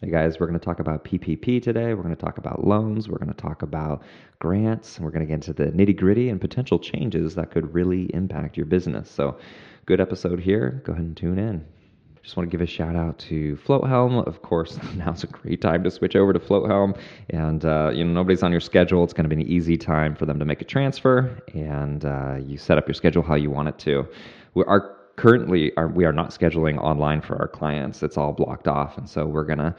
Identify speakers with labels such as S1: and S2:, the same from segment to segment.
S1: Hey guys, we're going to talk about PPP today. We're going to talk about loans. We're going to talk about grants. And we're going to get into the nitty gritty and potential changes that could really impact your business. So, good episode here. Go ahead and tune in. Just want to give a shout out to FloatHelm. Of course, now's a great time to switch over to FloatHelm. And, uh, you know, nobody's on your schedule. It's going to be an easy time for them to make a transfer. And uh, you set up your schedule how you want it to. We are currently are, we are not scheduling online for our clients. It's all blocked off, and so we're gonna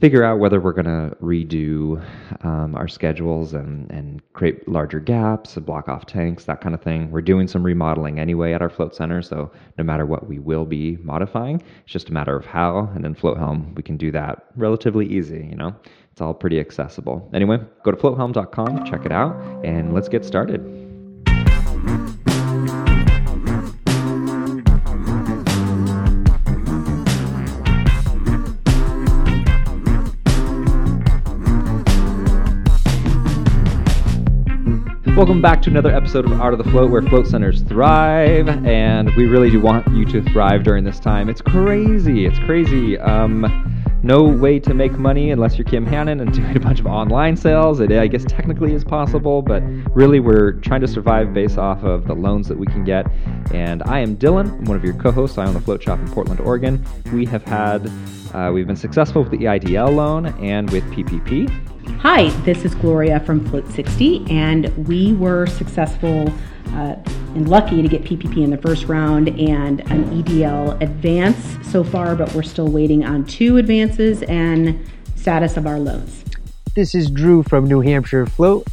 S1: figure out whether we're gonna redo um, our schedules and and create larger gaps, and block off tanks, that kind of thing. We're doing some remodeling anyway at our float center, so no matter what, we will be modifying. It's just a matter of how, and then FloatHelm we can do that relatively easy. You know, it's all pretty accessible. Anyway, go to floathelm.com, check it out, and let's get started. Welcome back to another episode of Art of the Float, where float centers thrive, and we really do want you to thrive during this time. It's crazy. It's crazy. Um, no way to make money unless you're Kim Hannon and doing a bunch of online sales. It, I guess, technically is possible, but really we're trying to survive based off of the loans that we can get. And I am Dylan. I'm one of your co-hosts. I own the Float Shop in Portland, Oregon. We have had, uh, we've been successful with the EIDL loan and with PPP.
S2: Hi, this is Gloria from Float 60, and we were successful uh, and lucky to get PPP in the first round and an EDL advance so far, but we're still waiting on two advances and status of our loans.
S3: This is Drew from New Hampshire Float,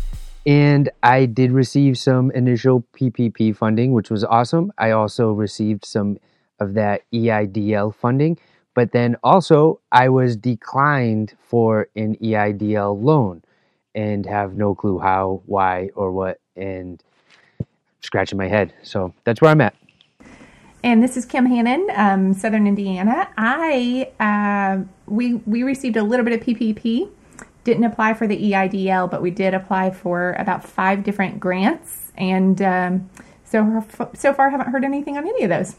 S3: and I did receive some initial PPP funding, which was awesome. I also received some of that EIDL funding. But then also, I was declined for an EIDL loan and have no clue how, why, or what, and scratching my head. So that's where I'm at.
S4: And this is Kim Hannon, um, Southern Indiana. I uh, we we received a little bit of PPP. Didn't apply for the EIDL, but we did apply for about five different grants, and um, so so far haven't heard anything on any of those.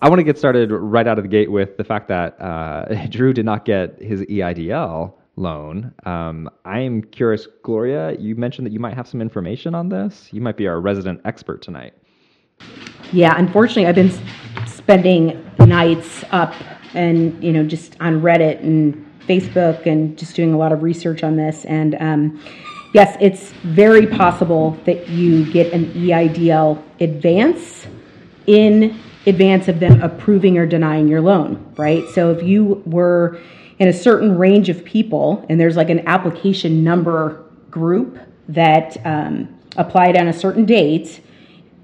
S1: I want to get started right out of the gate with the fact that uh, Drew did not get his EIDL loan. Um, I am curious, Gloria, you mentioned that you might have some information on this. You might be our resident expert tonight.
S2: Yeah, unfortunately, I've been spending nights up and, you know, just on Reddit and Facebook and just doing a lot of research on this. And um, yes, it's very possible that you get an EIDL advance in advance of them approving or denying your loan, right? So if you were in a certain range of people and there's like an application number group that um, applied on a certain date,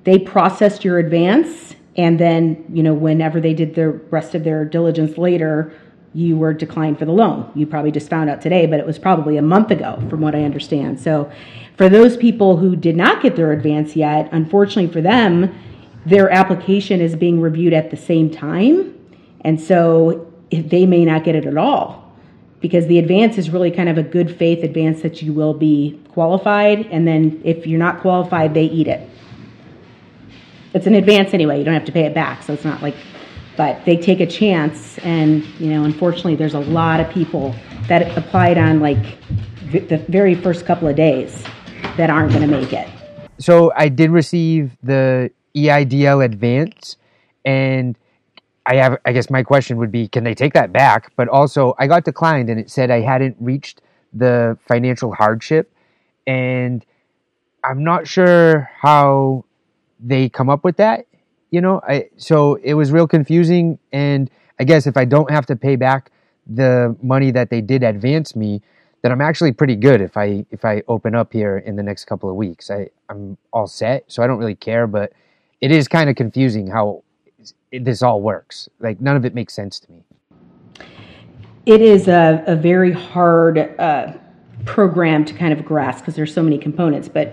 S2: they processed your advance and then, you know, whenever they did the rest of their diligence later, you were declined for the loan. You probably just found out today, but it was probably a month ago, from what I understand. So, for those people who did not get their advance yet, unfortunately for them, their application is being reviewed at the same time. And so they may not get it at all because the advance is really kind of a good faith advance that you will be qualified. And then if you're not qualified, they eat it. It's an advance anyway. You don't have to pay it back. So it's not like, but they take a chance. And, you know, unfortunately, there's a lot of people that applied on like the very first couple of days that aren't going to make it.
S3: So I did receive the EIDL Advance, and I have. I guess my question would be, can they take that back? But also, I got declined, and it said I hadn't reached the financial hardship, and I'm not sure how they come up with that. You know, I so it was real confusing, and I guess if I don't have to pay back the money that they did advance me, then I'm actually pretty good if I if I open up here in the next couple of weeks. I I'm all set, so I don't really care, but it is kind of confusing how this all works. Like none of it makes sense to me.
S2: It is a, a very hard uh, program to kind of grasp because there's so many components. But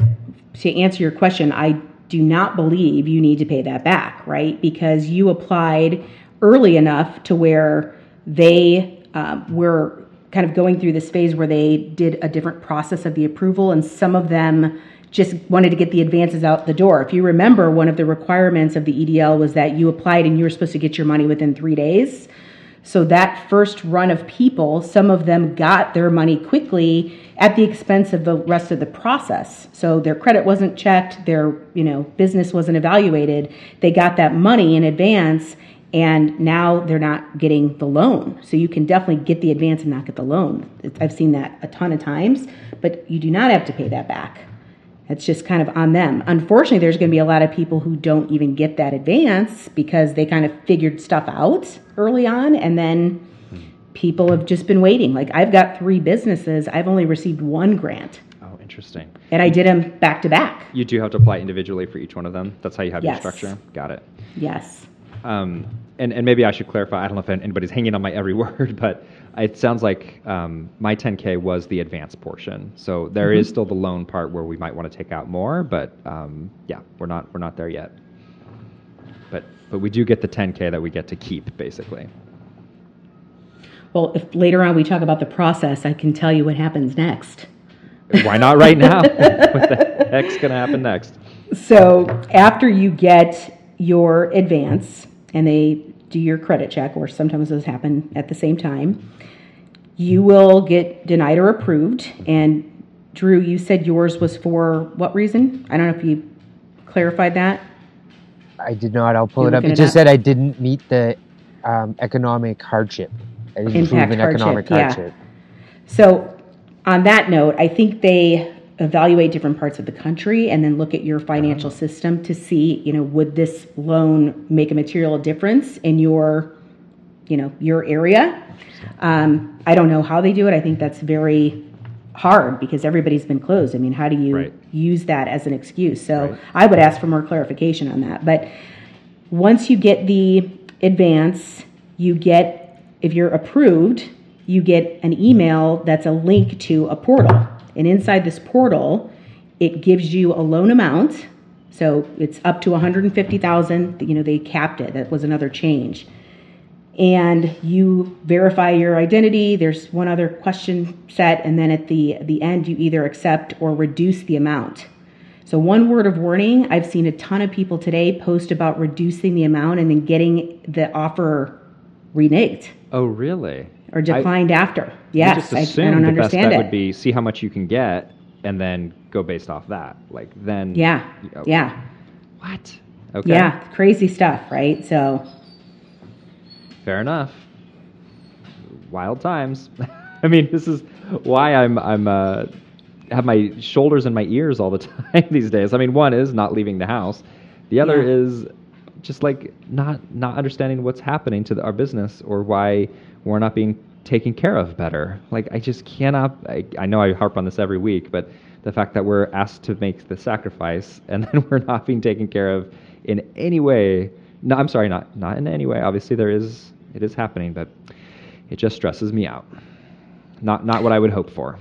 S2: to answer your question, I do not believe you need to pay that back, right? Because you applied early enough to where they um, were kind of going through this phase where they did a different process of the approval, and some of them just wanted to get the advances out the door. If you remember, one of the requirements of the EDL was that you applied and you were supposed to get your money within three days. So that first run of people, some of them got their money quickly at the expense of the rest of the process. So their credit wasn't checked, their, you know, business wasn't evaluated. They got that money in advance and now they're not getting the loan. So you can definitely get the advance and not get the loan. I've seen that a ton of times, but you do not have to pay that back. It's just kind of on them. Unfortunately, there's going to be a lot of people who don't even get that advance because they kind of figured stuff out early on and then people have just been waiting. Like I've got three businesses, I've only received one grant
S1: Oh, interesting.
S2: and I did them back to back.
S1: You do have to apply individually for each one of them. That's how you have
S2: Yes.
S1: your structure. Got it.
S2: Yes.
S1: Um, and, and maybe I should clarify. I don't know if anybody's hanging on my every word, but it sounds like um, my 10K was the advanced portion. So there is still the loan part where we might want to take out more, but um, yeah, we're not we're not there yet. But but we do get the 10K that we get to keep basically.
S2: Well, if later on we talk about the process, I can tell you what happens next.
S1: Why not right now? what the heck's gonna happen next?
S2: So after you get your advance and they do your credit check, or sometimes those happen at the same time, you will get denied or approved. And Drew, you said yours was for what reason? I don't know if you clarified that.
S3: I did not. I'll pull
S2: You're
S3: it up. It
S2: it
S3: just
S2: up?
S3: said I didn't meet the um, economic hardship. I didn't prove
S2: Impact
S3: an economic
S2: hardship, yeah.
S3: hardship.
S2: So, on that note, I think they evaluate different parts of the country and then look at your financial system to see, you know, would this loan make a material difference in your, you know, your area? Um, I don't know how they do it. I think that's very hard because everybody's been closed. I mean, how do you
S1: Right.
S2: use that as an excuse? So,
S1: Right.
S2: I would ask for more clarification on that. But once you get the advance, you get, if you're approved, you get an email that's a link to a portal. And inside this portal, it gives you a loan amount. So it's up to 150,000. You know, they capped it. That was another change. And you verify your identity. There's one other question set, and then at the the end, you either accept or reduce the amount. So, one word of warning I've seen a ton of people today post about reducing the amount and then getting the offer reneged
S1: Oh really?
S2: Or declined after.
S1: I
S2: Yes,
S1: just
S2: I, I don't
S1: the best
S2: understand
S1: bet
S2: it.
S1: would be see how much you can get and then go based off that. Like then.
S2: yeah,
S1: Oh,
S2: yeah,
S1: What? Okay.
S2: yeah, crazy stuff, right? So,
S1: Fair enough. Wild times. I mean, this is why I'm I'm uh, have my shoulders in my ears all the time these days. I mean, one is not leaving the house. The other
S2: Yeah.
S1: is just like not not understanding what's happening to the, our business or why we're not being taken care of better. Like I just cannot. I, I know I harp on this every week, but the fact that we're asked to make the sacrifice and then we're not being taken care of in any way. No, I'm sorry, not not in any way. Obviously, there is it is happening, but it just stresses me out. Not not what I would hope for.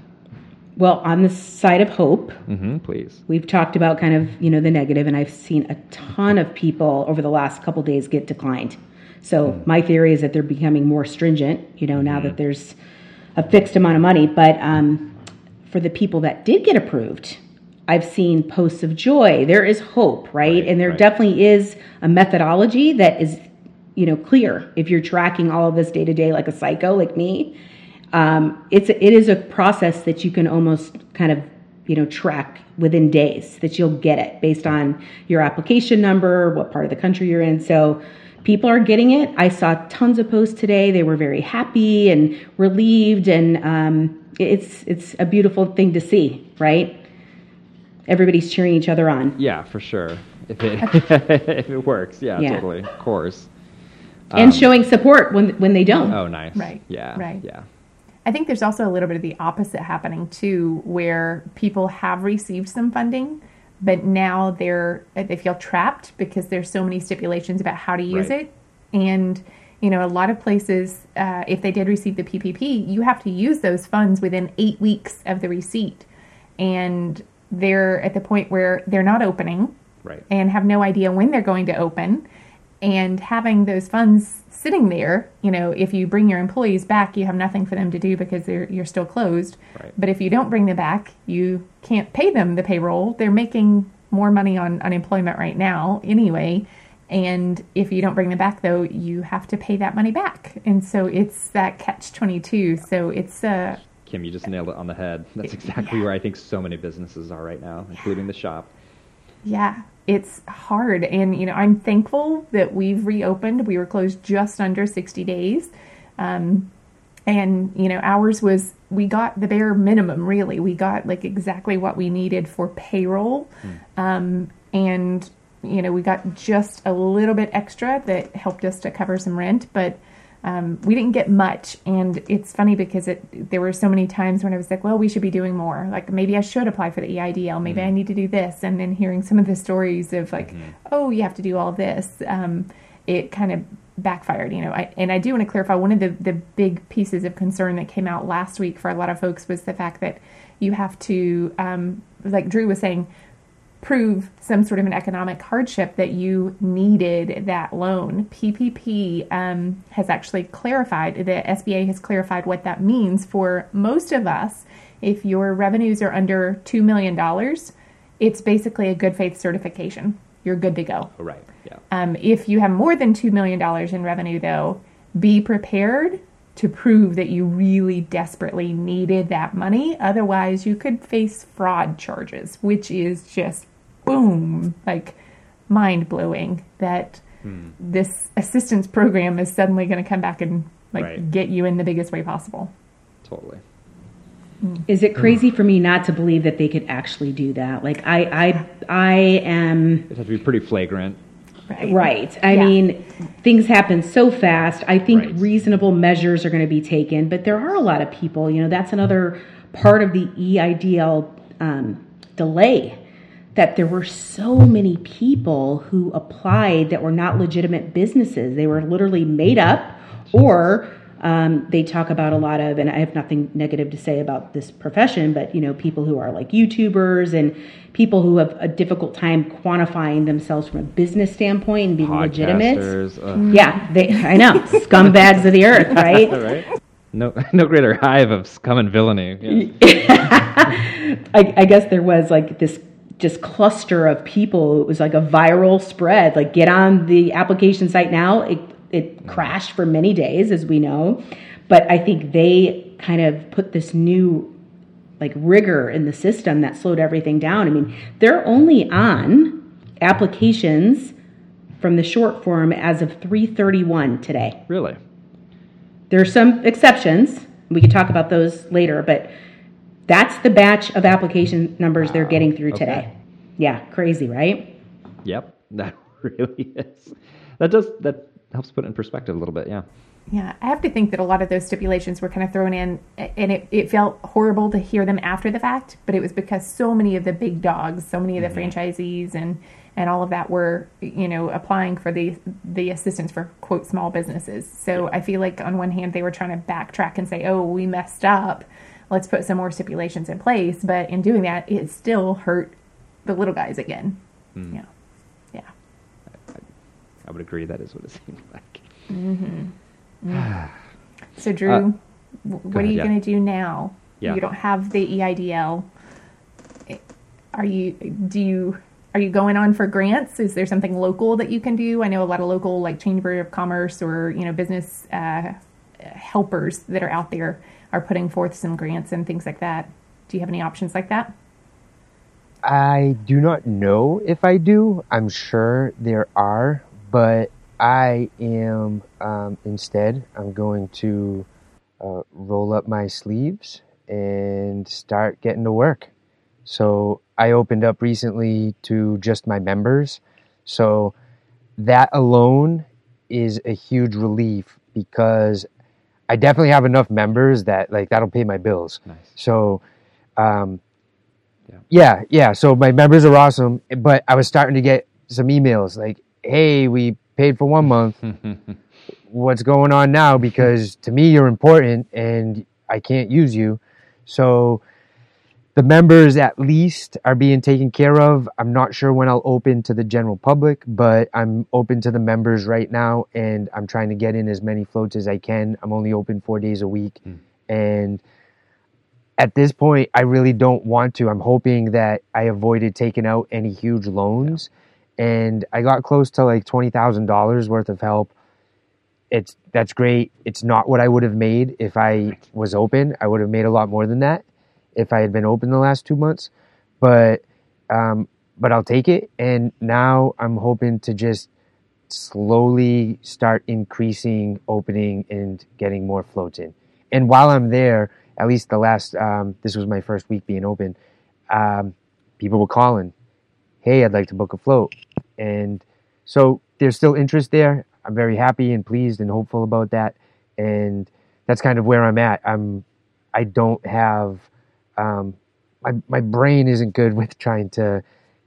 S2: well, on the side of hope,
S1: hmm please.
S2: we've talked about kind of you know the negative, and I've seen a ton of people over the last couple days get declined. So my theory is that they're becoming more stringent. You know, now that there's a fixed amount of money, but um, for the people that did get approved. I've seen posts of joy. There is hope, right?
S1: Right,
S2: and there
S1: right.
S2: definitely is a methodology that is, you know, clear. If you're tracking all of this day to day like a psycho, like me, um, it's it is a process that you can almost kind of you know track within days that you'll get it based on your application number what part of the country you're in so people are getting it i saw tons of posts today they were very happy and relieved and um, it's it's a beautiful thing to see right everybody's cheering each other on
S1: Yeah, for sure. If it if it works, yeah,
S2: Yeah.
S1: totally, of course.
S2: and
S1: Um,
S2: showing support when when they don't
S1: Oh, nice.
S4: Right,
S1: Yeah.
S4: right.
S1: Yeah.
S4: I think there's also a little bit of the opposite happening too, where people have received some funding, but now they're they feel trapped because there's so many stipulations about how to use
S1: Right.
S4: it, and you know a lot of places, uh, if they did receive the PPP, you have to use those funds within eight weeks of the receipt, and they're at the point where they're not opening,
S1: Right.
S4: and have no idea when they're going to open and having those funds sitting there you know if you bring your employees back you have nothing for them to do because they're you're still closed
S1: Right.
S4: but if you don't bring them back you can't pay them the payroll they're making more money on unemployment right now anyway And if you don't bring them back, though, you have to pay that money back. And so it's that catch 22. So it's uh,
S1: Kim, you just nailed it on the head. That's exactly where I think so many businesses are right now, including the shop.
S4: Yeah, it's hard. And, you know, I'm thankful that we've reopened. We were closed just under 60 days. Um, and, you know, ours was, we got the bare minimum, really. We got like exactly what we needed for payroll. Um, and, you know, we got just a little bit extra that helped us to cover some rent. But, um, we didn't get much. And it's funny because it there were so many times when i was like well we should be doing more. Like maybe i should apply for the eidl maybe i need to do this. And then hearing some of the stories of like oh you have to do all this um, it kind of backfired you know. I, and i do want to clarify one of the the big pieces of concern that came out last week for a lot of folks was the fact that you have to um, like drew was saying prove some sort of an economic hardship that you needed that loan. PPP um, has actually clarified, the SBA has clarified what that means for most of us. If your revenues are under $2 million, it's basically a good faith certification. You're good to go.
S1: Right. Yeah.
S4: Um, if you have more than $2 million in revenue, though, be prepared to prove that you really desperately needed that money. Otherwise, you could face fraud charges, which is just boom, like mind blowing that
S1: Hmm.
S4: this assistance program is suddenly going to come back and like
S1: Right.
S4: get you in the biggest way possible.
S1: Totally.
S2: Is it crazy for me not to believe that they could actually do that? Like I, I, I am
S1: It has to be pretty flagrant.
S4: Right.
S2: right. I
S4: Yeah.
S2: mean, things happen so fast. I think
S1: Right.
S2: reasonable measures are going to be taken, but there are a lot of people. You know, that's another part of the EIDL um, delay. That there were so many people who applied that were not legitimate businesses. They were literally made up, or um, they talk about a lot of, and I have nothing negative to say about this profession, but you know, people who are like YouTubers and people who have a difficult time quantifying themselves from a business standpoint and being legitimate.
S1: Podcasters. ugh.
S2: Yeah, they, I know, scumbags of the earth, right?
S1: right? No, no greater hive of scum and villainy. Yeah.
S2: I, I guess there was like this just cluster of people. It was like a viral spread. Like, get on the application site now. It it mm-hmm. crashed for many days, as we know, but I think they kind of put this new like rigor in the system that slowed everything down. I mean, they're only on applications from the short form as of 331 today.
S1: Really?
S2: There are some exceptions. We could talk about those later, but that's the batch of application numbers they're getting through
S1: Okay.
S2: today. Yeah, crazy, right?
S1: Yep. That really is. That does that helps put it in perspective a little bit. Yeah.
S4: Yeah, I have to think that a lot of those stipulations were kind of thrown in, and it, it felt horrible to hear them after the fact, but it was because so many of the big dogs, so many of the mm-hmm. franchisees, and and all of that were, you know, applying for the the assistance for quote small businesses. So I feel like on one hand they were trying to backtrack and say, oh, we messed up, let's put some more stipulations in place, but in doing that, it still hurt the little guys again. Mm. Yeah, yeah.
S1: I would agree. That is what it seemed like.
S4: So Drew,
S1: Uh,
S4: w- what are you
S1: yeah.
S4: going to do now?
S1: Yeah.
S4: You don't have the EIDL. Are you do you are you going on for grants? Is there something local that you can do? I know a lot of local like Chamber of Commerce or you know business uh, helpers that are out there are putting forth some grants and things like that. Do you have any options like that?
S3: I do not know if I do. I'm sure there are, but I am um, instead. I'm going to uh, roll up my sleeves and start getting to work. So I opened up recently to just my members. So that alone is a huge relief because I definitely have enough members that like that'll pay my bills.
S1: Nice.
S3: So um,
S1: Yeah.
S3: yeah, yeah. So my members are awesome, but I was starting to get some emails like, "Hey, we paid for one month. What's going on now? Because to me, you're important, and I can't use you." So the members at least are being taken care of. I'm not sure when I'll open to the general public, but I'm open to the members right now, and I'm trying to get in as many floats as I can. I'm only open four days a week, hmm. and at this point, I really don't want to. I'm hoping that I avoided taking out any huge loans and I got close to like twenty thousand dollars worth of help. It's that's great. It's not what I would have made if I was open. I would have made a lot more than that if I had been open the last two months, but um, but I'll take it. And now I'm hoping to just slowly start increasing opening and getting more floats in. And while I'm there, at least the last um, this was my first week being open, um, people were calling, "Hey, I'd like to book a float," and so there's still interest there. I'm very happy and pleased and hopeful about that, and that's kind of where I'm at. I'm I don't have um, my my brain isn't good with trying to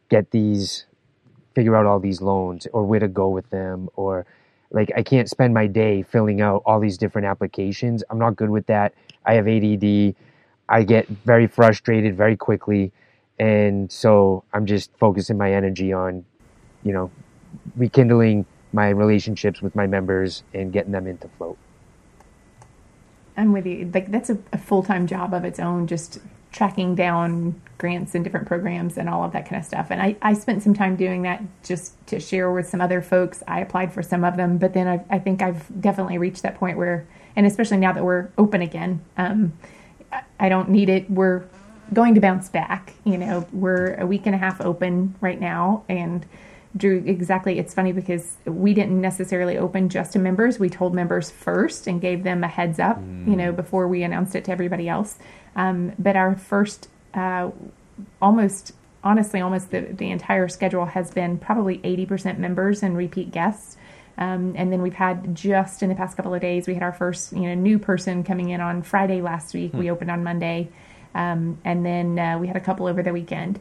S3: get these figure out all these loans or where to go with them or like I can't spend my day filling out all these different applications. I'm not good with that. I have ADD. I get very frustrated very quickly. And so I'm just focusing my energy on, you know, rekindling my relationships with my members and getting them into float.
S4: I'm with you. Like that's a, a full time job of its own, just tracking down grants and different programs and all of that kind of stuff. And I, I spent some time doing that just to share with some other folks. I applied for some of them, but then I, I think I've definitely reached that point where, and especially now that we're open again, um, I don't need it. We're going to bounce back. You know, we're a week and a half open right now, and Drew, exactly. It's funny because we didn't necessarily open just to members. We told members first and gave them a heads up, mm. you know, before we announced it to everybody else. Um, but our first, uh, almost honestly, almost the, the entire schedule has been probably 80% members and repeat guests. Um, and then we've had just in the past couple of days, we had our first you know new person coming in on Friday last week. Hmm. We opened on Monday, um, and then uh, we had a couple over the weekend.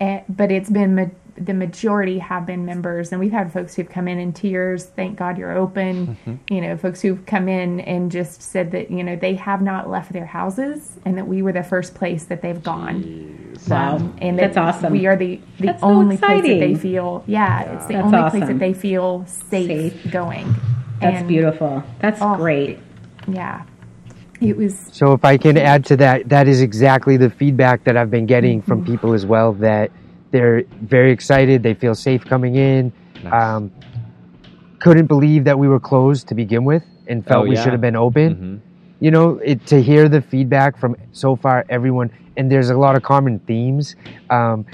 S4: And, but it's been ma- the majority have been members, and we've had folks who've come in in tears. Thank God you're open. Mm-hmm. You know, folks who've come in and just said that you know they have not left their houses, and that we were the first place that they've gone.
S2: Wow, um, and that's that awesome.
S4: We are the the that's only so place that they feel. Yeah, yeah. it's the that's only awesome. place that they feel safe, safe. going.
S2: That's and, beautiful. That's oh, great.
S4: Yeah. It was
S3: so. If I can add to that, that is exactly the feedback that I've been getting mm-hmm. from people as well. That they're very excited. They feel safe coming in. Nice. Um, couldn't believe that we were closed to begin with, and felt oh, we should have been open. Mm-hmm. You know, it, to hear the feedback from so far everyone, and there's a lot of common themes. Um,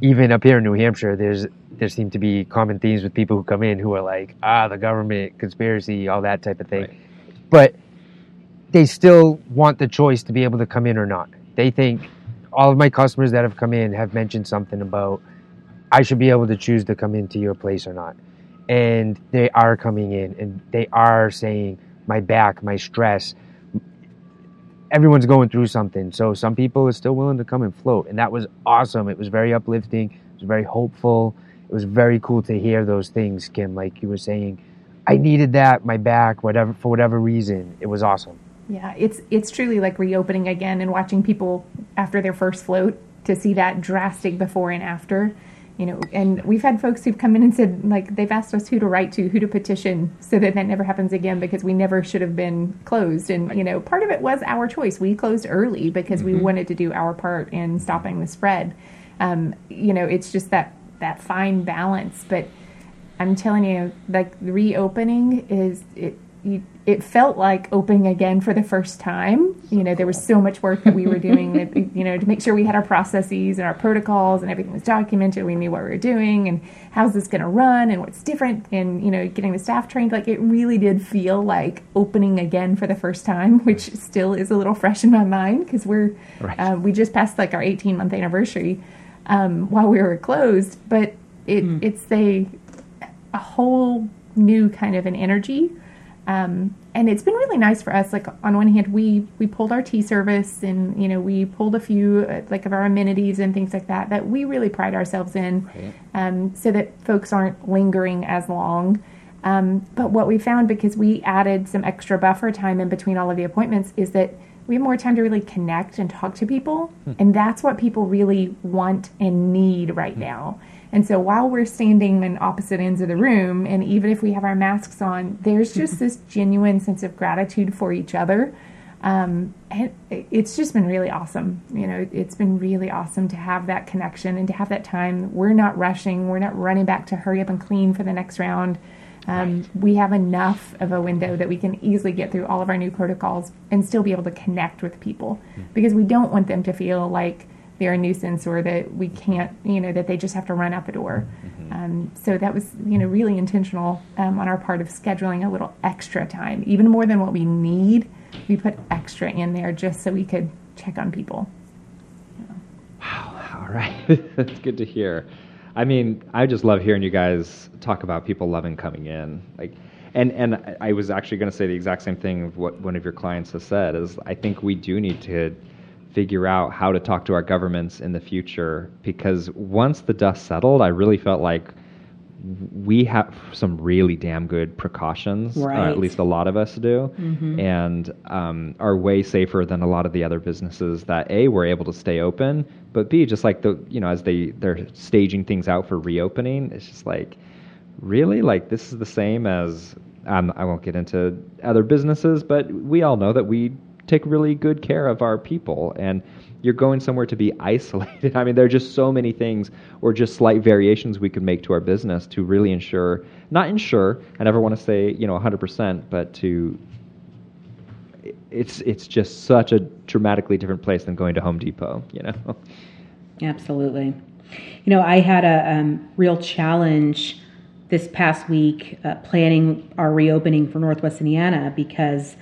S3: even up here in New Hampshire, there's there seem to be common themes with people who come in who are like, ah, the government conspiracy, all that type of thing. Right. But they still want the choice to be able to come in or not. They think all of my customers that have come in have mentioned something about I should be able to choose to come into your place or not. And they are coming in and they are saying my back, my stress. Everyone's going through something. So some people are still willing to come and float. And that was awesome. It was very uplifting. It was very hopeful. It was very cool to hear those things, Kim, like you were saying. I needed that, my back, whatever for whatever reason. It was awesome.
S4: Yeah, it's it's truly like reopening again and watching people after their first float to see that drastic before and after. You know, and we've had folks who've come in and said like they've asked us who to write to, who to petition, so that that never happens again because we never should have been closed. And you know, part of it was our choice. We closed early because mm-hmm. we wanted to do our part in stopping the spread. Um, you know, it's just that that fine balance. But I'm telling you, like reopening is it you, it felt like opening again for the first time. You know, there was so much work that we were doing, that, you know, to make sure we had our processes and our protocols and everything was documented. We knew what we were doing and how's this going to run and what's different and, you know, getting the staff trained. Like it really did feel like opening again for the first time, which still is a little fresh in my mind because we're, right. uh, we just passed like our 18 month anniversary um, while we were closed. But it, mm. it's a, a whole new kind of an energy um, and it's been really nice for us. Like on one hand, we we pulled our tea service, and you know we pulled a few uh, like of our amenities and things like that that we really pride ourselves in, right. um, so that folks aren't lingering as long. Um, but what we found because we added some extra buffer time in between all of the appointments is that we have more time to really connect and talk to people, hmm. and that's what people really want and need right hmm. now. And so while we're standing in opposite ends of the room, and even if we have our masks on, there's just this genuine sense of gratitude for each other. Um, and it's just been really awesome. You know, it's been really awesome to have that connection and to have that time. We're not rushing. We're not running back to hurry up and clean for the next round. Um, right. We have enough of a window that we can easily get through all of our new protocols and still be able to connect with people mm-hmm. because we don't want them to feel like they're a nuisance or that we can't, you know, that they just have to run out the door. Mm-hmm. Um, so that was, you know, really intentional um, on our part of scheduling a little extra time, even more than what we need. We put extra in there just so we could check on people.
S1: Wow. All right. That's good to hear. I mean, I just love hearing you guys talk about people loving coming in. Like, and and I was actually going to say the exact same thing of what one of your clients has said is I think we do need to figure out how to talk to our governments in the future because once the dust settled, I really felt like we have some really damn good precautions, right. uh, at least a lot of us do, mm-hmm. and um, are way safer than a lot of the other businesses that a were able to stay open, but b just like the you know as they they're staging things out for reopening, it's just like really like this is the same as um, I won't get into other businesses, but we all know that we take really good care of our people and you're going somewhere to be isolated. I mean, there are just so many things or just slight variations we could make to our business to really ensure, not ensure, I never want to say, you know, 100%, but to it's it's just such a dramatically different place than going to Home Depot, you know.
S2: Absolutely. You know, I had a um, real challenge this past week uh, planning our reopening for Northwest Indiana because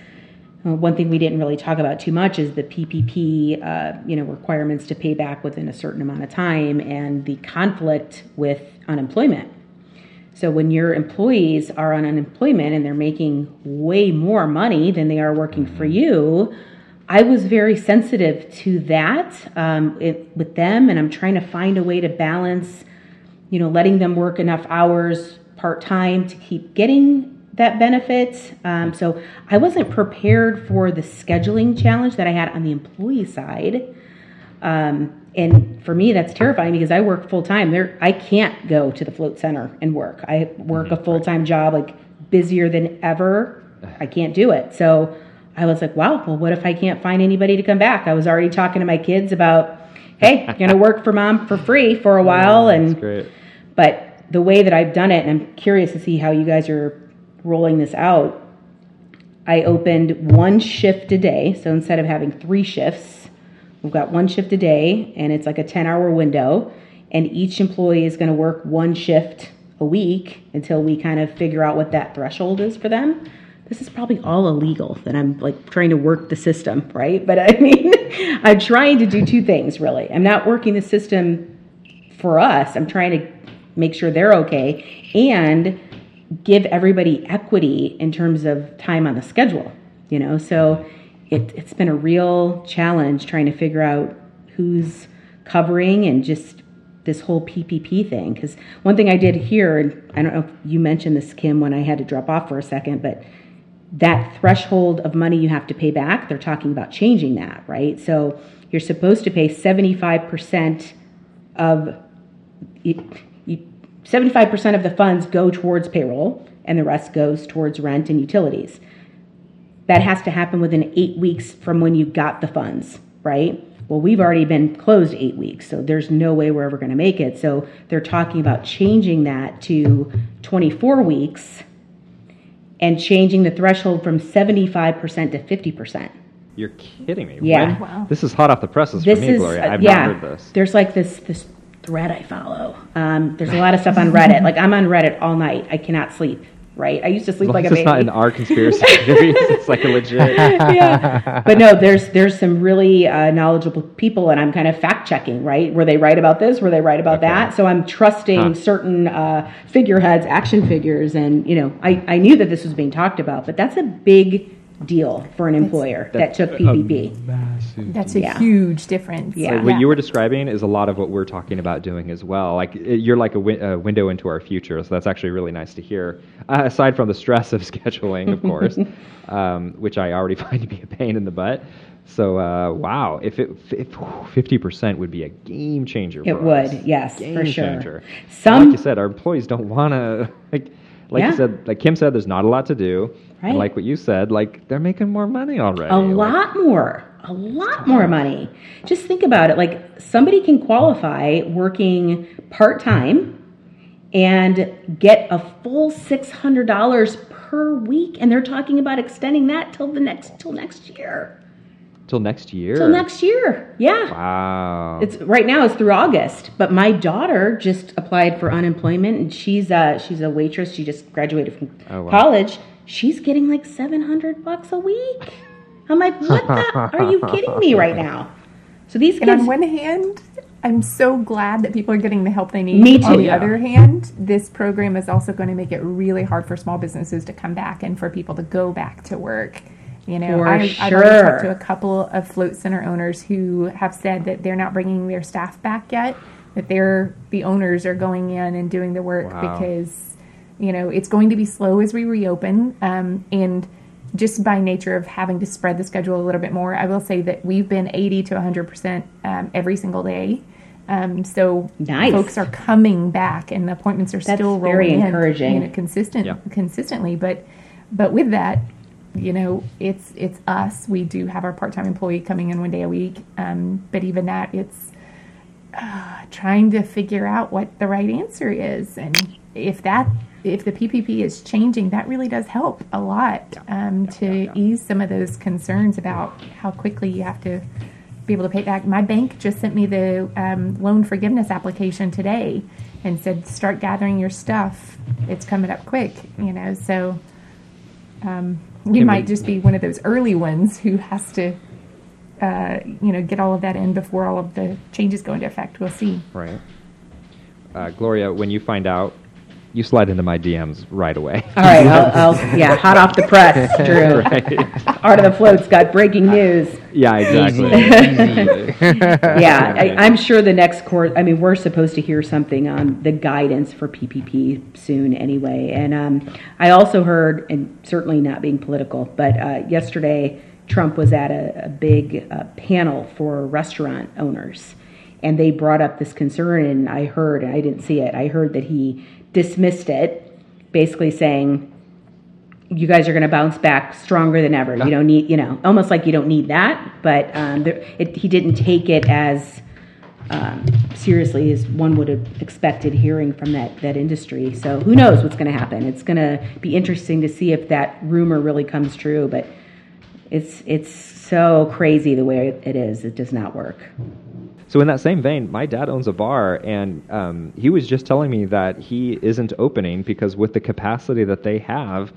S2: one thing we didn't really talk about too much is the PPP, uh, you know, requirements to pay back within a certain amount of time and the conflict with unemployment. So when your employees are on unemployment and they're making way more money than they are working for mm-hmm. you, I was very sensitive to that um, it, with them, and I'm trying to find a way to balance, you know, letting them work enough hours part time to keep getting that benefit. Um, so I wasn't prepared for the scheduling challenge that I had on the employee side. Um, and for me, that's terrifying because I work full time. There, I can't go to the float center and work. I work a mm-hmm. full time job, like busier than ever. I can't do it. So I was like, wow. Well, what if I can't find anybody to come back? I was already talking to my kids about, hey, you're gonna work for mom for free for a while, and great. but the way that I've done it, and I'm curious to see how you guys are rolling this out, I opened one shift a day. So instead of having three shifts, we've got one shift a day and it's like a 10 hour window. And each employee is going to work one shift a week until we kind of figure out what that threshold is for them. This is probably all illegal that I'm like trying to work the system, right? But I mean, I'm trying to do two things really. I'm not working the system for us, I'm trying to make sure they're okay. And give everybody equity in terms of time on the schedule, you know? So it, it's been a real challenge trying to figure out who's covering and just this whole PPP thing. Because one thing I did here, and I don't know if you mentioned this, Kim, when I had to drop off for a second, but that threshold of money you have to pay back, they're talking about changing that, right? So you're supposed to pay 75% of 75% of the funds go towards payroll and the rest goes towards rent and utilities. That has to happen within eight weeks from when you got the funds, right? Well, we've already been closed eight weeks, so there's no way we're ever going to make it. So they're talking about changing that to 24 weeks and changing the threshold from 75% to 50%.
S1: You're kidding me.
S2: Yeah. Wow.
S1: This is hot off the presses this for me, is, Gloria. I've uh, yeah, not heard this.
S2: There's like this this thread I follow. Um, there's a lot of stuff on Reddit. Like I'm on Reddit all night. I cannot sleep. Right. I used to sleep
S1: well,
S2: like a
S1: baby. It's not in our conspiracy theories. it's like a legit.
S2: yeah. But no, there's there's some really uh, knowledgeable people, and I'm kind of fact checking. Right. Were they right about this? Were they right about okay. that? So I'm trusting huh. certain uh, figureheads, action figures, and you know, I I knew that this was being talked about, but that's a big deal for an employer that took PPP.
S4: That's a yeah. huge difference.
S1: Yeah. So what you were describing is a lot of what we're talking about doing as well. Like you're like a, wi- a window into our future, so that's actually really nice to hear. Uh, aside from the stress of scheduling, of course, um, which I already find to be a pain in the butt. So uh, wow, if it fifty percent would be a game changer.
S2: It would,
S1: us.
S2: yes,
S1: game
S2: for sure.
S1: Changer. Some, like you said, our employees don't want to like like
S2: Yeah.
S1: you said, like Kim said, there's not a lot to do.
S2: Right.
S1: And like what you said, like they're making more money already.
S2: A
S1: Like,
S2: lot more. A lot more money. Just think about it. Like somebody can qualify working part time and get a full six hundred dollars per week, and they're talking about extending that till the next till next year.
S1: till next year.
S2: Till next year. Yeah.
S1: Wow.
S2: It's right now it's through August, but my daughter just applied for unemployment and she's a she's a waitress. She just graduated from
S1: Oh, wow.
S2: college. She's getting like 700 bucks a week. I'm like, "What the are you kidding me right now?" So these
S4: And
S2: kids
S4: on one hand, I'm so glad that people are getting the help they need.
S2: Me too.
S4: On the
S1: Yeah.
S4: other hand, this program is also going to make it really hard for small businesses to come back and for people to go back to work. You know,
S2: For
S4: I, I've already talked to a couple of float center owners who have said that they're not bringing their staff back yet. That they're the owners are going in and doing the work
S1: Wow.
S4: because you know it's going to be slow as we reopen um, and just by nature of having to spread the schedule a little bit more i will say that we've been 80 to 100% um, every single day um, so
S2: Nice.
S4: folks are coming back and the appointments are
S2: That's
S4: still
S2: very
S4: rolling
S2: encouraging.
S4: in you know, consistent
S1: Yeah.
S4: consistently but but with that you know it's it's us we do have our part-time employee coming in one day a week um, but even that it's uh, trying to figure out what the right answer is and if that if the ppp is changing that really does help a lot um, to ease some of those concerns about how quickly you have to be able to pay back my bank just sent me the um, loan forgiveness application today and said start gathering your stuff it's coming up quick you know so um, we
S1: Can
S4: might just be one of those early ones who has to uh, you know, get all of that in before all of the changes go into effect. We'll see.
S1: right. Uh, Gloria, when you find out, you slide into my DMs right away.
S2: All right, I'll, I'll yeah, hot off the press, Drew.
S1: right.
S2: Art of the Float's got breaking news.
S1: Yeah, exactly.
S2: yeah, I, I'm sure the next course. I mean, we're supposed to hear something on the guidance for PPP soon, anyway. And um, I also heard, and certainly not being political, but uh, yesterday Trump was at a, a big uh, panel for restaurant owners, and they brought up this concern. And I heard, and I didn't see it. I heard that he dismissed it, basically saying you guys are going to bounce back stronger than ever. You don't need, you know, almost like you don't need that. But um, there, it, he didn't take it as um, seriously as one would have expected hearing from that that industry. So who knows what's going to happen? It's going to be interesting to see if that rumor really comes true. But it's it's so crazy the way it is. It does not work.
S1: So in that same vein, my dad owns a bar, and um, he was just telling me that he isn't opening because with the capacity that they have,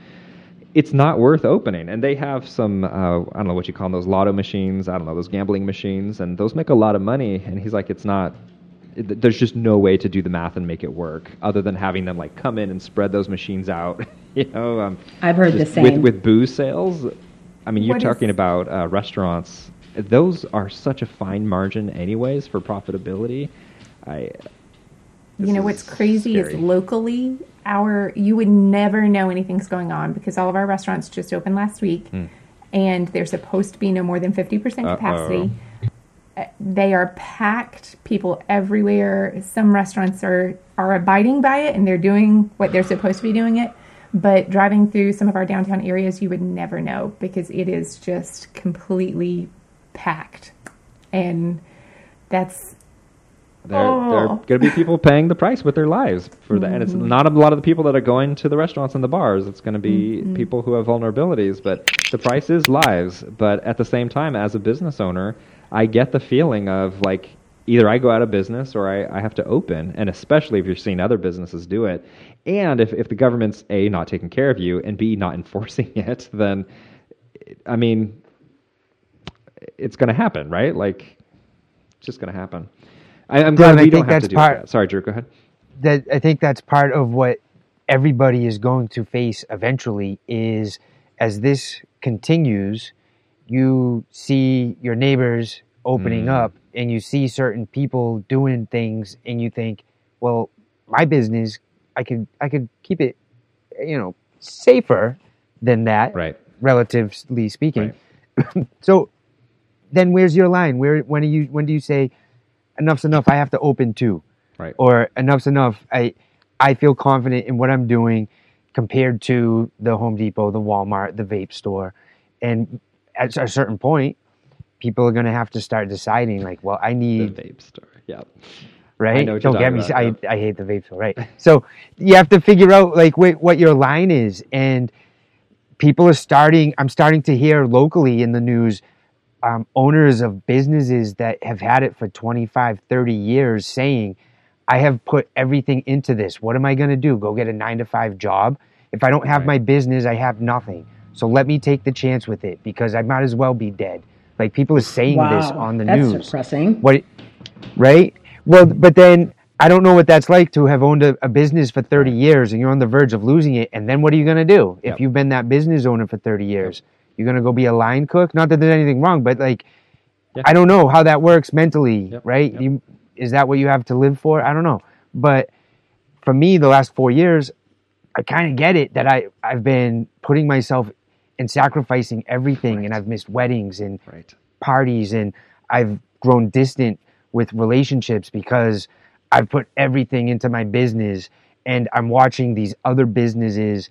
S1: it's not worth opening. And they have some, uh, I don't know what you call them, those lotto machines, I don't know, those gambling machines, and those make a lot of money. And he's like, it's not. it- There's just no way to do the math and make it work, other than having them like come in and spread those machines out. you know, um,
S2: I've heard the same.
S1: with with booze sales. I mean, you're
S4: What is-
S1: talking about uh, restaurants. Those are such a fine margin, anyways, for profitability. I.
S4: you know what's crazy
S1: scary.
S4: is locally our you would never know anything's going on because all of our restaurants just opened last week
S1: Hmm.
S4: and they're supposed to be no more than 50% capacity Uh, they are packed people everywhere some restaurants are are abiding by it and they're doing what they're supposed to be doing it but driving through some of our downtown areas you would never know because it is just completely packed and that's
S1: There, there are
S4: Oh.
S1: going to be people paying the price with their lives for that, and it's
S4: Mm-hmm.
S1: not a lot of the people that are going to the restaurants and the bars. It's going to be
S4: Mm-hmm.
S1: people who have vulnerabilities, but the price is lives. But at the same time, as a business owner, I get the feeling of like either I go out of business or I, I have to open, and especially if you're seeing other businesses do it, and if if the government's a not taking care of you and b not enforcing it, then I mean, it's going to happen, right? Like, it's just going to happen. I, I'm glad
S3: I
S1: we don't
S3: think
S1: have to
S3: that's
S1: do
S3: part-
S1: that. Sorry, Drew. Go ahead.
S3: that I think that's part of what everybody is going to face eventually is as this continues, you see your neighbors opening
S1: Mm.
S3: up and you see certain people doing things and you think, well, my business, I could I could keep it, you know, safer than that,
S1: Right.
S3: relatively speaking. so then where's your line? Where when do you when do you say enough's enough, I have to open too?
S1: Right.
S3: or enough's enough. I I feel confident in what I'm doing. compared to the Home Depot, the Walmart, the vape store. And at a certain point, people are going to have to start deciding, like, well, I need The
S1: vape store. Yeah.
S3: right? Don't get me.
S1: about,
S3: I, I hate the vape store, right? so you have to figure out like wh- what your line is, and people are starting. I'm starting to hear locally in the news um, owners of businesses that have had it for 25, 30 years saying, "I have put everything into this. What am I going to do? Go get a nine to five job? If I don't have
S1: Right.
S3: my business, I have nothing. So let me take the chance with it because I might as well be dead." Like people are saying this on the
S2: that's
S3: news
S2: depressing.
S3: what right well but then i don't know what that's like to have owned a, a business for 30 years and you're on the verge of losing it and then what are you going to do if
S1: Yep.
S3: you've been that business owner for 30 years you're to go be a line cook? Not that there's anything wrong but like
S1: Yeah.
S3: i don't know how that works mentally
S1: Yep,
S3: right?
S1: Yep.
S3: You, is that what you have to live for? I don't know. But for me the last four years i kind of get it that i i've been putting myself and sacrificing everything and i've missed weddings and
S1: Right.
S3: parties and I've grown distant with relationships because I've put everything into my business and I'm watching these other businesses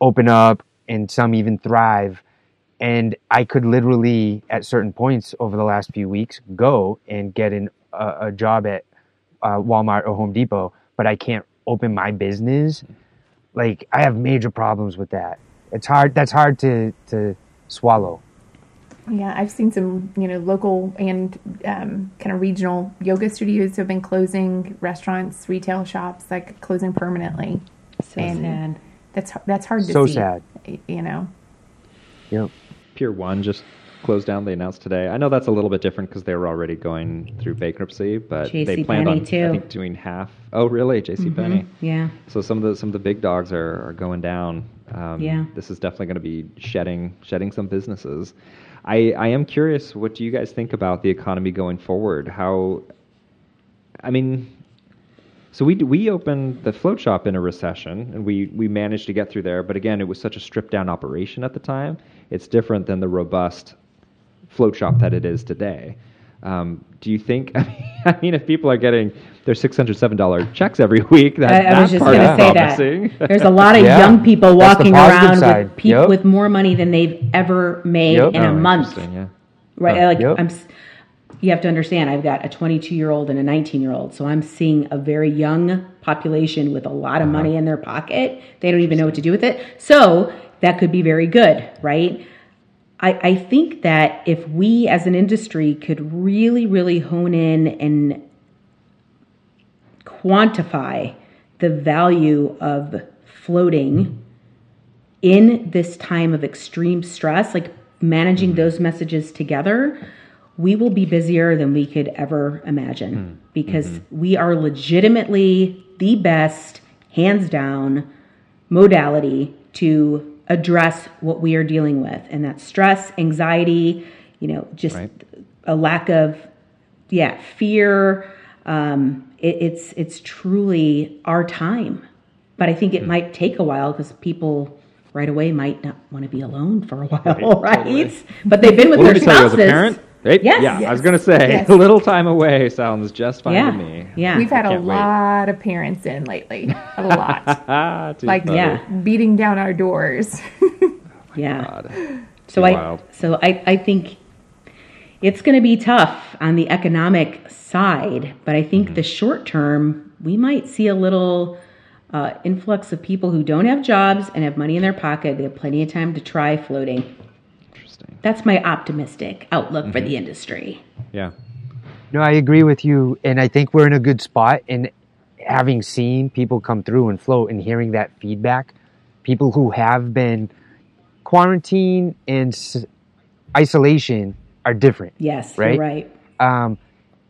S3: open up and some even thrive and I could literally at certain points over the last few weeks go and get an, a, a job at uh, Walmart or Home Depot but I can't open my business like I have major problems with that it's hard that's hard to to swallow
S4: Yeah, I've seen some, you know, local and um, kind of regional yoga studios have been closing, restaurants, retail shops, like closing permanently.
S2: So
S4: and
S2: sad.
S4: That's that's hard to
S3: So
S4: see.
S3: sad.
S4: You know,
S3: yep
S1: Pier One just closed down. They announced today. I know that's a little bit different because they were already going through bankruptcy, but they
S2: JC
S1: planned on
S2: too.
S1: I think doing half. Oh, really? J.C. Penney.
S2: Yeah.
S1: So some of the some of the big dogs are, are going down. Um,
S2: Yeah.
S1: This is definitely going to be shedding shedding some businesses. I I am curious. What do you guys think about the economy going forward? How? I mean, so we we opened the float shop in a recession, and we we managed to get through there. But again, it was such a stripped down operation at the time. It's different than the robust float shop that it is today. Um, do you think? I mean, if people are getting their six hundred seven dollar checks every week, that,
S2: I, I was
S1: that
S2: just
S1: part
S2: going to
S1: is
S2: say
S1: promising.
S2: that. There's a lot of
S3: Yeah.
S2: young people walking around
S3: side.
S2: with people
S3: Yep.
S2: with more money than they've ever made
S3: Yep.
S2: in a
S1: Oh,
S2: month.
S1: interesting, Yeah.
S2: Right?
S1: Oh,
S2: like
S3: yep.
S2: I'm. You have to understand. I've got a 22 year old and a 19 year old, so I'm seeing a very young population with a lot of
S1: Uh-huh.
S2: money in their pocket. They don't even know what to do with it. So that could be very good, right? I, I think that if we as an industry could really, really hone in and quantify the value of floating in this time of extreme stress, like managing mm-hmm. those messages together, we will be busier than we could ever imagine mm-hmm. because mm-hmm. we are legitimately the best, hands down, modality to address what we are dealing with. And that's stress, anxiety, you know, just
S1: Right.
S2: a lack of, yeah, fear. Um, it, it's it's truly our time, but I think it might take a while because people right away might not want to be alone for a while, right?
S1: totally.
S2: But they've been with
S1: Well,
S2: their
S1: you, as
S2: spouses.
S1: a parent, right?
S2: Yes.
S1: yeah, I was going to say
S4: Yes.
S1: a little time away sounds just fine
S2: yeah,
S1: to me.
S2: yeah,
S4: we've had a
S1: can't wait.
S4: lot of parents in lately, a lot,
S1: Ah,
S4: like
S1: funny.
S2: Yeah.
S4: beating down our doors.
S2: yeah.
S1: God.
S2: So
S1: Too
S2: I so I, I think it's going to be tough on the economic side, but I
S1: Mm-hmm.
S2: think the short term we might see a little uh, influx of people who don't have jobs and have money in their pocket. They have plenty of time to try floating.
S1: Interesting.
S2: That's my optimistic outlook
S1: Mm-hmm.
S2: for the industry.
S1: Yeah.
S3: No, I agree with you, and I think we're in a good spot. And having seen people come through and float, and hearing that feedback, people who have been quarantined and s- isolation are different.
S2: Yes,
S3: Right?
S2: right.
S3: Um,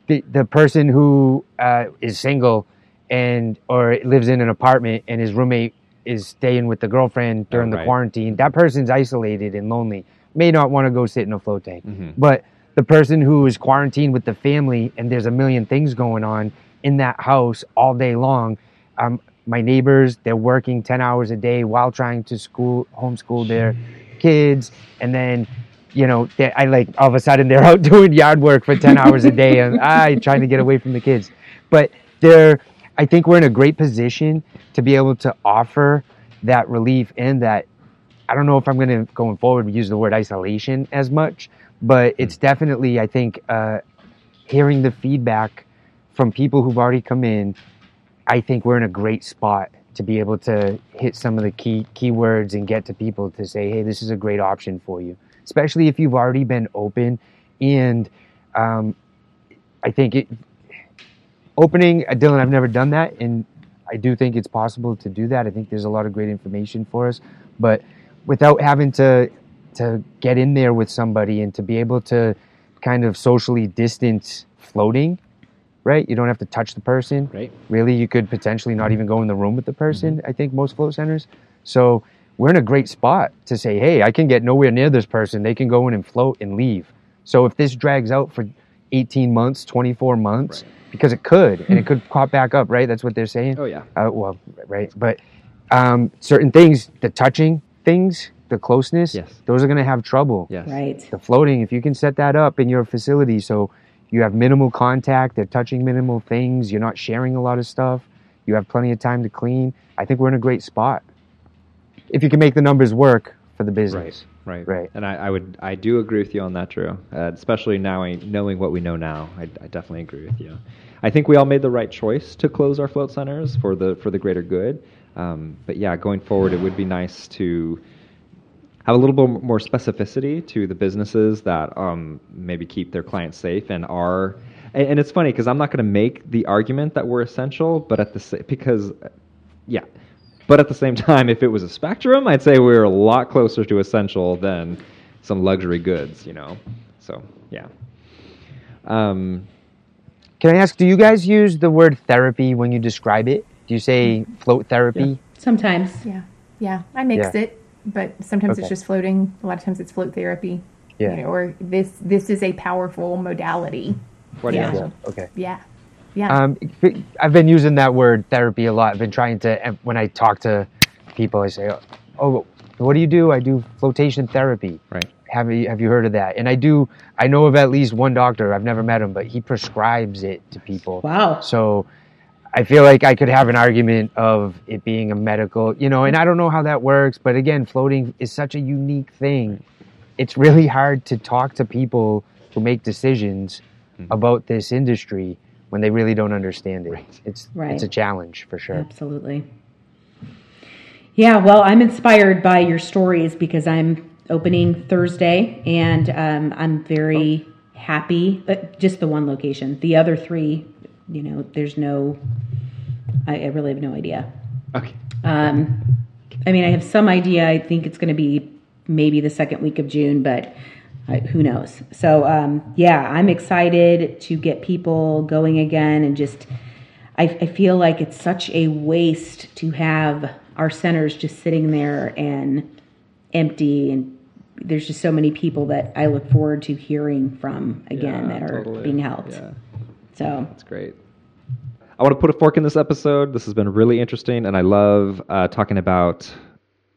S3: the the person who uh, is single and or lives in an apartment and his roommate is staying with the girlfriend during
S1: Oh,
S3: the quarantine, that person's isolated and lonely. May not want to go sit in a float tank.
S1: Mm-hmm.
S3: But the person who is quarantined with the family and there's a million things going on in that house all day long. Um, my neighbors, they're working 10 hours a day while trying to school, homeschool their kids. And then, you know, they, I like all of a sudden they're out doing yard work for 10 hours a day and I trying to get away from the kids. But they're, I think we're in a great position to be able to offer that relief and that I don't know if I'm going to going forward use the word isolation as much, but it's definitely I think uh, hearing the feedback from people who've already come in. I think we're in a great spot to be able to hit some of the key keywords and get to people to say, "Hey, this is a great option for you," especially if you've already been open. And um, I think it opening, uh, Dylan. I've never done that, and I do think it's possible to do that. I think there's a lot of great information for us, but without having to to get in there with somebody and to be able to kind of socially distance floating right? You don't have to touch the person.
S1: Right.
S3: really you could potentially not even go in the room with the person i think most float centers. So we're in a great spot to say hey i can get nowhere near this person. They can go in and float and leave. So if this drags out for 18 months 24 months because it could and it could pop back up right? That's what they're saying.
S1: Oh yeah.
S3: uh, well, right, but um, certain things, the touching things, the closeness,
S1: Yes.
S3: those are going to have trouble.
S1: Yes.
S2: Right.
S3: The floating, if you can set that up in your facility, so you have minimal contact, they're touching minimal things, you're not sharing a lot of stuff, you have plenty of time to clean. I think we're in a great spot. If you can make the numbers work for the business.
S1: Right.
S3: Right. right.
S1: And I, I would I do agree with you on that, Drew. Uh, especially now knowing what we know now, I, I definitely agree with you. I think we all made the right choice to close our float centers for the for the greater good. Um, but yeah, going forward, it would be nice to have a little bit more specificity to the businesses that um, maybe keep their clients safe and are. And, and it's funny because I'm not going to make the argument that we're essential, but at the because yeah. But at the same time, if it was a spectrum, I'd say we're a lot closer to essential than some luxury goods, you know. So yeah. Um,
S3: Can I ask, do you guys use the word therapy when you describe it? Do you say float therapy?
S2: Sometimes.
S4: Yeah, yeah. I mix
S3: Yeah.
S4: it, but sometimes
S3: Okay.
S4: it's just floating. A lot of times it's float therapy.
S3: Yeah.
S4: You know, or this this is a powerful modality.
S1: what do you
S4: Yeah.
S1: think?
S3: Okay.
S4: Yeah, yeah.
S3: Um, I've been using that word therapy a lot. I've been trying to, and when I talk to people, I say, "Oh, what do you do?" I do flotation therapy.
S1: Right.
S3: Have you have you heard of that? And I do. I know of at least one doctor. I've never met him, but he prescribes it to people.
S2: Wow.
S3: So I feel like I could have an argument of it being a medical, you know, and I don't know how that works, but again, floating is such a unique thing. It's really hard to talk to people who make decisions about this industry when they really don't understand it. It's
S2: Right.
S3: it's a challenge for sure.
S2: Absolutely. Yeah, well, I'm inspired by your stories because I'm opening Thursday and um, I'm very happy. Uh, just the one location. The other three, you know, there's no, I, I really have no idea.
S1: Okay.
S2: Um, I mean, I have some idea. I think it's going to be maybe the second week of June, but uh, who knows? So, um, yeah, I'm excited to get people going again and just, I, I feel like it's such a waste to have our centers just sitting there and empty. And there's just so many people that I look forward to hearing from again
S1: Yeah,
S2: that are
S1: totally.
S2: being helped.
S1: Yeah.
S2: So,
S1: That's great. I want to put a fork in this episode. This has been really interesting, and I love uh, talking about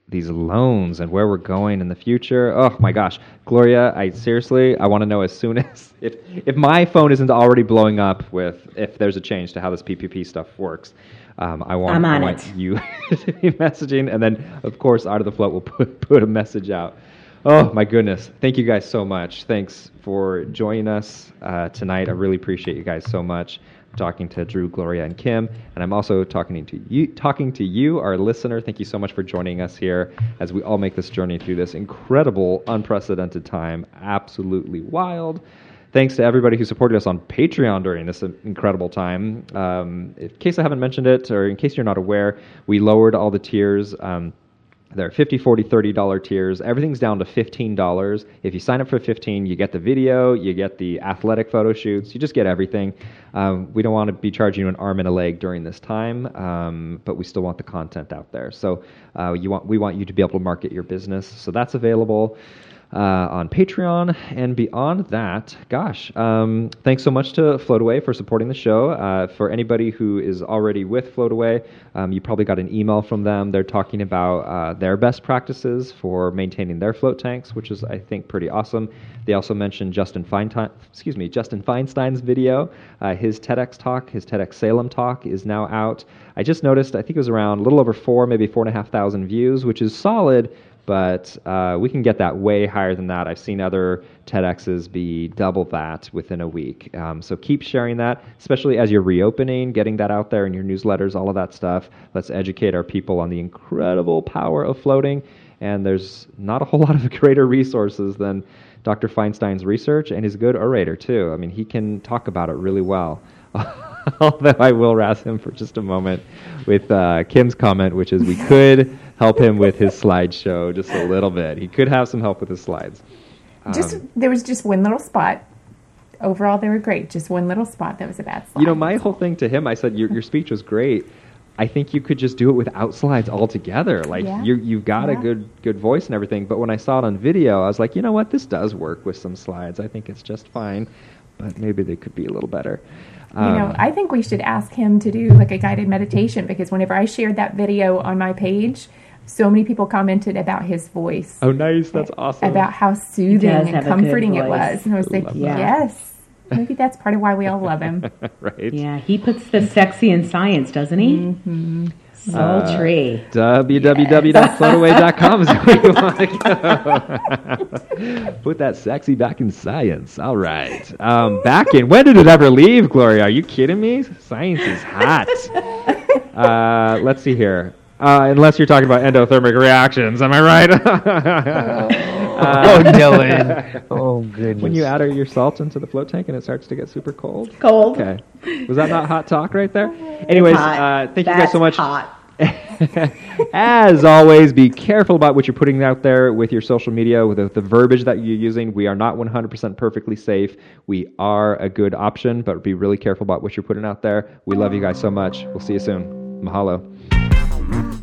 S1: these loans and where we're going in the future. Oh my gosh, Gloria, I seriously, I want to know as soon as if if my phone isn't already blowing up with if there's a change to how this PPP stuff works. Um, I want,
S2: I'm
S1: I want
S2: it.
S1: you to be messaging, and then of course, out of the float, we'll put put a message out. Oh my goodness! Thank you guys so much. Thanks for joining us uh, tonight. I really appreciate you guys so much. Talking to Drew, Gloria, and Kim, and I'm also talking to you, talking to you, our listener. Thank you so much for joining us here as we all make this journey through this incredible, unprecedented time. Absolutely wild. Thanks to everybody who supported us on Patreon during this incredible time. Um, in case I haven't mentioned it, or in case you're not aware, we lowered all the tiers. Um, there are 50 40 30 dollar tiers. Everything's down to 15 dollars. If you sign up for 15 you get the video you get the athletic photo shoots you just get everything. Um, we don't want to be charging you an arm and a leg during this time um, but we still want the content out there. So uh, you want we want you to be able to market your business. So that's available uh, on Patreon. And beyond that, gosh, um, thanks so much to Floataway for supporting the show. Uh, for anybody who is already with Floataway, um, you probably got an email from them. They're talking about uh, their best practices for maintaining their float tanks, which is, I think, pretty awesome. They also mentioned Justin Feinstein, excuse me, Justin Feinstein's video. Uh, his TEDx talk, his TEDx Salem talk, is now out. I just noticed, I think it was around a little over four, maybe four and a half thousand views, which is solid but uh, we can get that way higher than that. I've seen other TEDx's be double that within a week. Um, so keep sharing that, especially as you're reopening, getting that out there in your newsletters, all of that stuff. Let's educate our people on the incredible power of floating. And there's not a whole lot of greater resources than Dr. Feinstein's research, and he's a good orator too. I mean, he can talk about it really well. Although I will razz him for just a moment with uh, Kim's comment, which is we could help him with his slideshow just a little bit. He could have some help with his slides.
S4: Just there was just one little spot. Overall, they were great. Just one little spot that was a bad slide.
S1: You know, my whole thing to him, I said, your, your speech was great. I think you could just do it without slides altogether. Like
S4: Yeah.
S1: you you've got a good good voice and everything. But when I saw it on video, I was like, you know what, this does work with some slides. I think it's just fine. But maybe they could be a little better.
S4: You know,
S1: Um,
S4: I think we should ask him to do like a guided meditation because whenever I shared that video on my page, so many people commented about his voice.
S1: oh, nice. That's awesome.
S4: About how soothing and
S2: have a good
S4: comforting it was. And I was like,
S1: Love
S2: that.
S4: yes. Maybe that's part of why we all love him.
S1: right.
S2: Yeah, he puts the sexy in science, doesn't he? Mm-hmm. Sultry.
S1: www.floataway.com is where you want to go. Put that sexy back in science. All right. Um, back in. When did it ever leave, Gloria? Are you kidding me? Science is hot. Uh, let's see here. Uh, unless you're talking about endothermic reactions, am I right?
S3: oh, Dylan. Oh, goodness.
S1: when you add your salt into the float tank and it starts to get super cold.
S2: Cold.
S1: Okay. Was that not hot talk right there? Anyways, uh, thank you guys so much.
S2: Hot.
S1: As always, be careful about what you're putting out there with your social media, with the, the verbiage that you're using. We are not 100% perfectly safe. We are a good option, but be really careful about what you're putting out there. We love you guys so much. We'll see you soon. Mahalo. Bye.